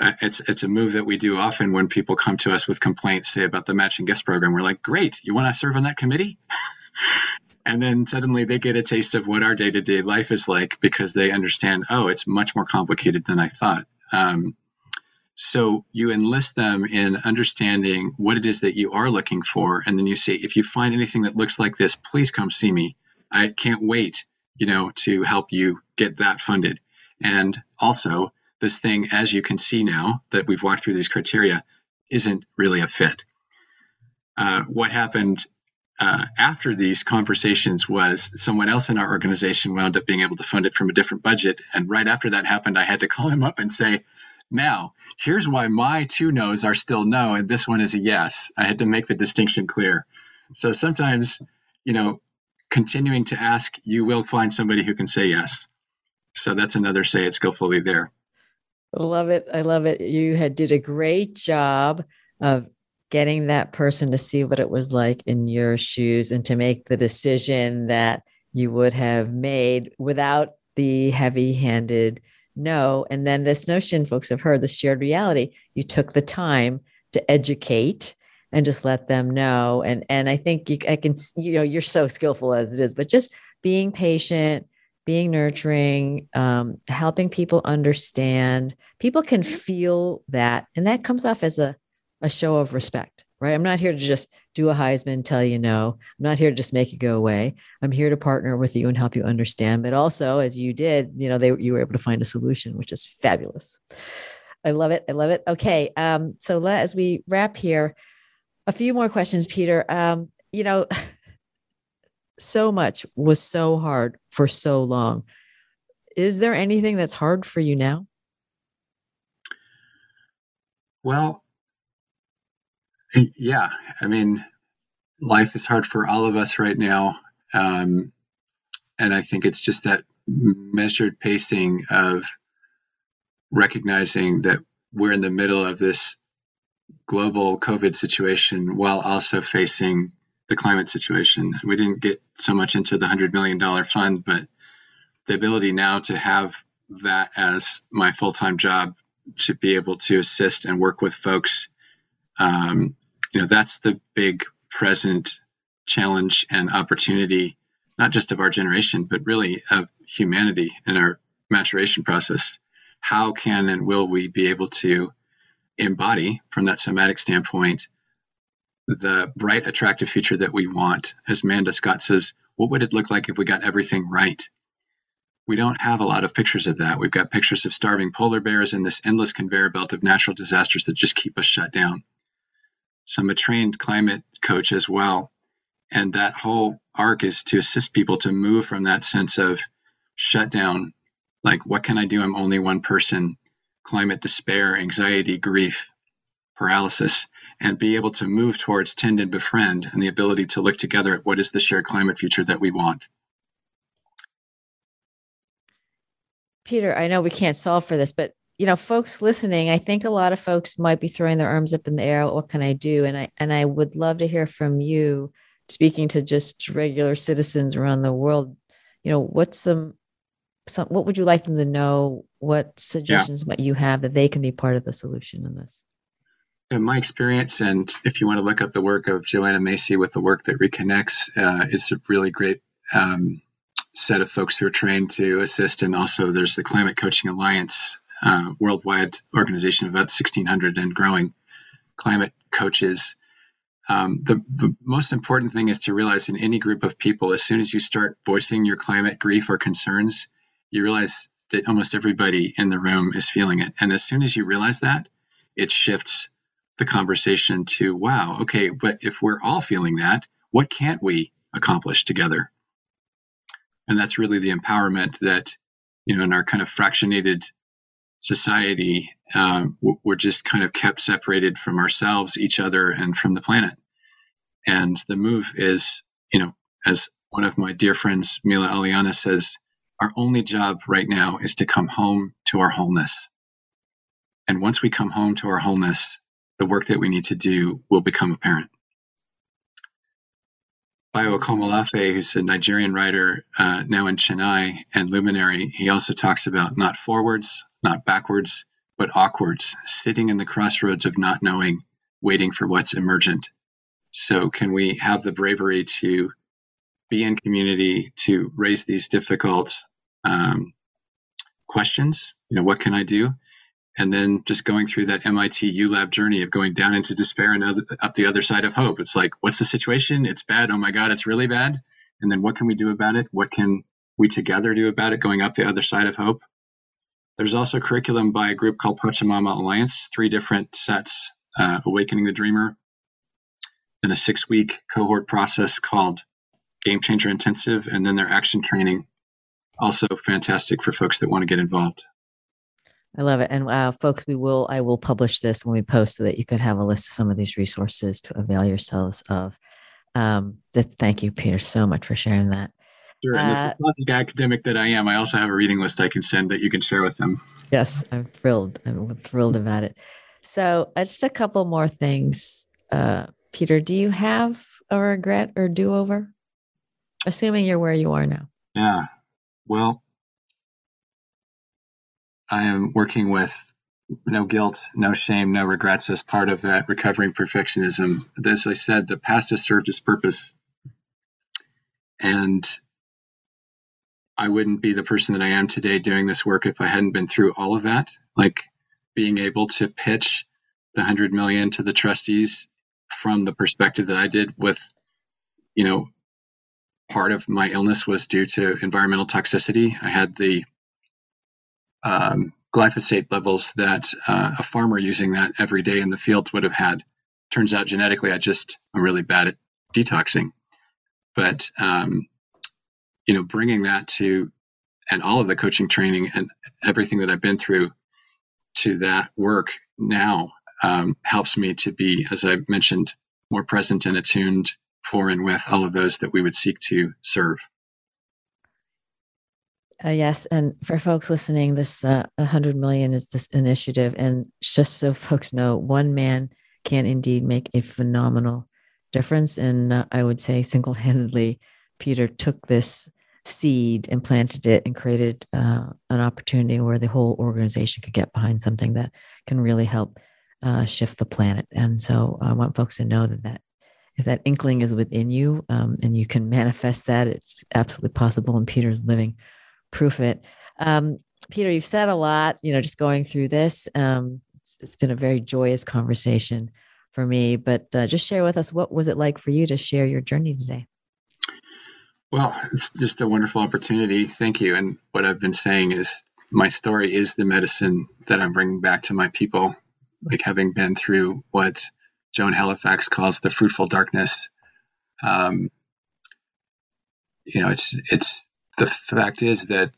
[SPEAKER 2] Uh, it's it's a move that we do often when people come to us with complaints, say about the matching gifts program. We're like, great, you want to serve on that committee? and then suddenly they get a taste of what our day-to-day life is like because they understand oh it's much more complicated than i thought um, so you enlist them in understanding what it is that you are looking for and then you say if you find anything that looks like this please come see me i can't wait you know to help you get that funded and also this thing as you can see now that we've walked through these criteria isn't really a fit uh, what happened uh, after these conversations was someone else in our organization wound up being able to fund it from a different budget. And right after that happened, I had to call him up and say, now, here's why my two no's are still no, and this one is a yes. I had to make the distinction clear. So sometimes, you know, continuing to ask, you will find somebody who can say yes. So that's another say it skillfully there.
[SPEAKER 1] Love it. I love it. You had did a great job of getting that person to see what it was like in your shoes and to make the decision that you would have made without the heavy handed no. And then this notion, folks have heard, the shared reality, you took the time to educate and just let them know. And and I think you, I can, you know, you're so skillful as it is, but just being patient, being nurturing, um, helping people understand. People can feel that, and that comes off as a a show of respect, right? I'm not here to just do a Heisman, tell you no. I'm not here to just make you go away. I'm here to partner with you and help you understand. But also, as you did, you know, they you were able to find a solution, which is fabulous. I love it. I love it. Okay. Um, so let, as we wrap here, a few more questions, Peter. Um, you know, so much was so hard for so long. Is there anything that's hard for you now?
[SPEAKER 2] Well, yeah, I mean, life is hard for all of us right now. Um, and I think it's just that measured pacing of recognizing that we're in the middle of this global COVID situation while also facing the climate situation. We didn't get so much into the $100 million fund, but the ability now to have that as my full time job to be able to assist and work with folks um, you know that's the big present challenge and opportunity not just of our generation but really of humanity in our maturation process how can and will we be able to embody from that somatic standpoint the bright attractive future that we want. As Manda Scott says what would it look like if we got everything right? We don't have a lot of pictures of that. We've got pictures of starving polar bears and this endless conveyor belt of natural disasters that just keep us shut down. So I'm a trained climate coach as well. And that whole arc is to assist people to move from that sense of shutdown, like, what can I do? I'm only one person, climate despair, anxiety, grief, paralysis, and be able to move towards tend and befriend and the ability to look together at what is the shared climate future that we want.
[SPEAKER 1] Peter, I know we can't solve for this, but you know, folks listening, I think a lot of folks might be throwing their arms up in the air. What can I do? And I and I would love to hear from you, speaking to just regular citizens around the world. You know, what's some some, what would you like them to know? What suggestions yeah. might you have that they can be part of the solution in this?
[SPEAKER 2] In my experience, and if you want to look up the work of Joanna Macy with the work that reconnects, uh, it's a really great um, set of folks who are trained to assist. And also, there's the Climate Coaching Alliance, uh, worldwide organization of about 1,600 and growing climate coaches. Um, the, the most important thing is to realize in any group of people, as soon as you start voicing your climate grief or concerns, you realize that almost everybody in the room is feeling it. And as soon as you realize that, it shifts the conversation to, wow, okay, but if we're all feeling that, what can't we accomplish together? And that's really the empowerment that, you know, in our kind of fractionated society, um, we're just kind of kept separated from ourselves, each other, and from the planet. And the move is, you know, as one of my dear friends, Mila Aliana, says, our only job right now is to come home to our wholeness. And once we come home to our wholeness, the work that we need to do will become apparent. Bayo Akomolafe, who's a Nigerian writer uh, now in Chennai and luminary, he also talks about not forwards, not backwards, but awkwards, sitting in the crossroads of not knowing, waiting for what's emergent. So, can we have the bravery to be in community to raise these difficult um, questions. You know, what can I do? And then just going through that MIT ULab journey of going down into despair and other, up the other side of hope. It's like, what's the situation? It's bad. Oh my God, it's really bad. And then what can we do about it? What can we together do about it going up the other side of hope? There's also curriculum by a group called Pachamama Alliance, three different sets uh, Awakening the Dreamer, then a six week cohort process called Game Changer Intensive, and then their action training. Also fantastic for folks that want to get involved.
[SPEAKER 1] I love it. And uh, folks, we will, I will publish this when we post so that you could have a list of some of these resources to avail yourselves of. Um, thank you, Peter, so much for sharing that.
[SPEAKER 2] Sure. And as the uh, classic academic that I am, I also have a reading list I can send that you can share with them.
[SPEAKER 1] Yes, I'm thrilled. I'm thrilled about it. So, uh, just a couple more things. Uh, Peter, do you have a regret or do over? assuming you're where you are now?
[SPEAKER 2] Yeah. Well, I am working with no guilt, no shame, no regrets as part of that recovering perfectionism. As I said, the past has served its purpose. And I wouldn't be the person that I am today doing this work if I hadn't been through all of that. Like being able to pitch the 100 million to the trustees from the perspective that I did with, you know, part of my illness was due to environmental toxicity. I had the um, glyphosate levels that uh, a farmer using that every day in the fields would have had. Turns out genetically, I just am really bad at detoxing. But um, you know, bringing that to and all of the coaching training and everything that I've been through to that work now um, helps me to be, as I mentioned, more present and attuned for and with all of those that we would seek to serve.
[SPEAKER 1] Uh, yes, and for folks listening, this uh, 100 million is this initiative, and just so folks know, one man can indeed make a phenomenal difference. And uh, I would say, single-handedly, Peter took this seed and planted it and created uh, an opportunity where the whole organization could get behind something that can really help uh, shift the planet. And so I want folks to know that that if that inkling is within you um, and you can manifest that, it's absolutely possible. And Peter's living proof it. Um, Peter, you've said a lot, you know, just going through this. Um, it's, it's been a very joyous conversation for me, but uh, just share with us what was it like for you to share your journey today?
[SPEAKER 2] Well, it's just a wonderful opportunity. Thank you. And what I've been saying is my story is the medicine that I'm bringing back to my people, like having been through what Joan Halifax calls the fruitful darkness. Um, you know, it's it's the fact is that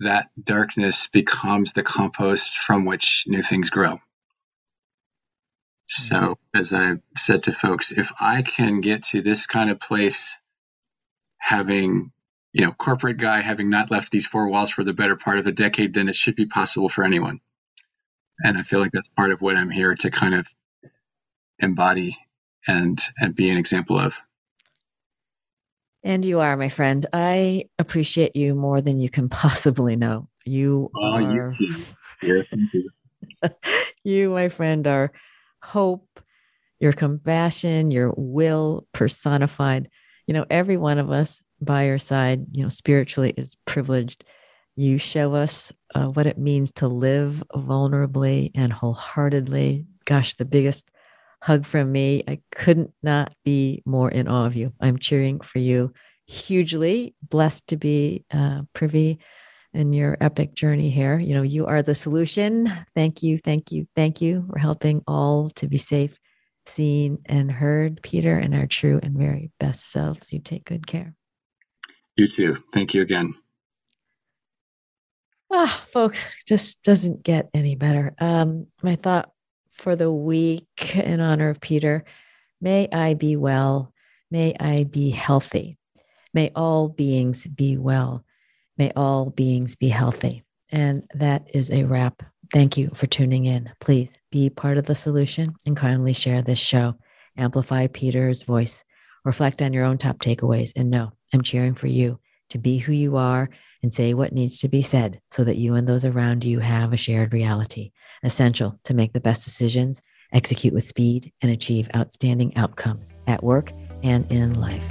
[SPEAKER 2] that darkness becomes the compost from which new things grow. So, mm-hmm. as I said to folks, if I can get to this kind of place, having, you know, corporate guy having not left these four walls for the better part of a decade, then it should be possible for anyone. And I feel like that's part of what I'm here to kind of embody and and be an example of.
[SPEAKER 1] And you are, my friend. I appreciate you more than you can possibly know. You oh, are. You, yes, you. you, my friend, are hope, your compassion, your will personified. You know, every one of us by your side, you know, spiritually is privileged. You show us uh, what it means to live vulnerably and wholeheartedly. Gosh, the biggest hug from me. I couldn't not be more in awe of you. I'm cheering for you hugely. Blessed to be uh, privy in your epic journey here. You know, you are the solution. Thank you, thank you, thank you for helping all to be safe, seen, and heard, Peter, and our true and very best selves. You take good care.
[SPEAKER 2] You too. Thank you again.
[SPEAKER 1] Ah, folks, just doesn't get any better. Um, my thought for the week in honor of Peter may I be well, may I be healthy, may all beings be well, may all beings be healthy. And that is a wrap. Thank you for tuning in. Please be part of the solution and kindly share this show. Amplify Peter's voice. Reflect on your own top takeaways and know I'm cheering for you to be who you are and say what needs to be said so that you and those around you have a shared reality, essential to make the best decisions, execute with speed, and achieve outstanding outcomes at work and in life.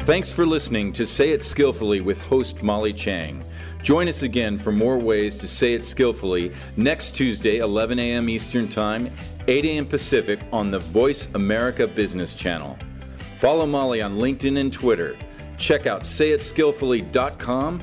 [SPEAKER 3] Thanks for listening to Say It Skillfully with host Molly Tschang. Join us again for more ways to say it skillfully next Tuesday, 11 a.m. Eastern Time, 8 a.m. Pacific on the Voice America Business Channel. Follow Molly on LinkedIn and Twitter. Check out sayitskillfully.com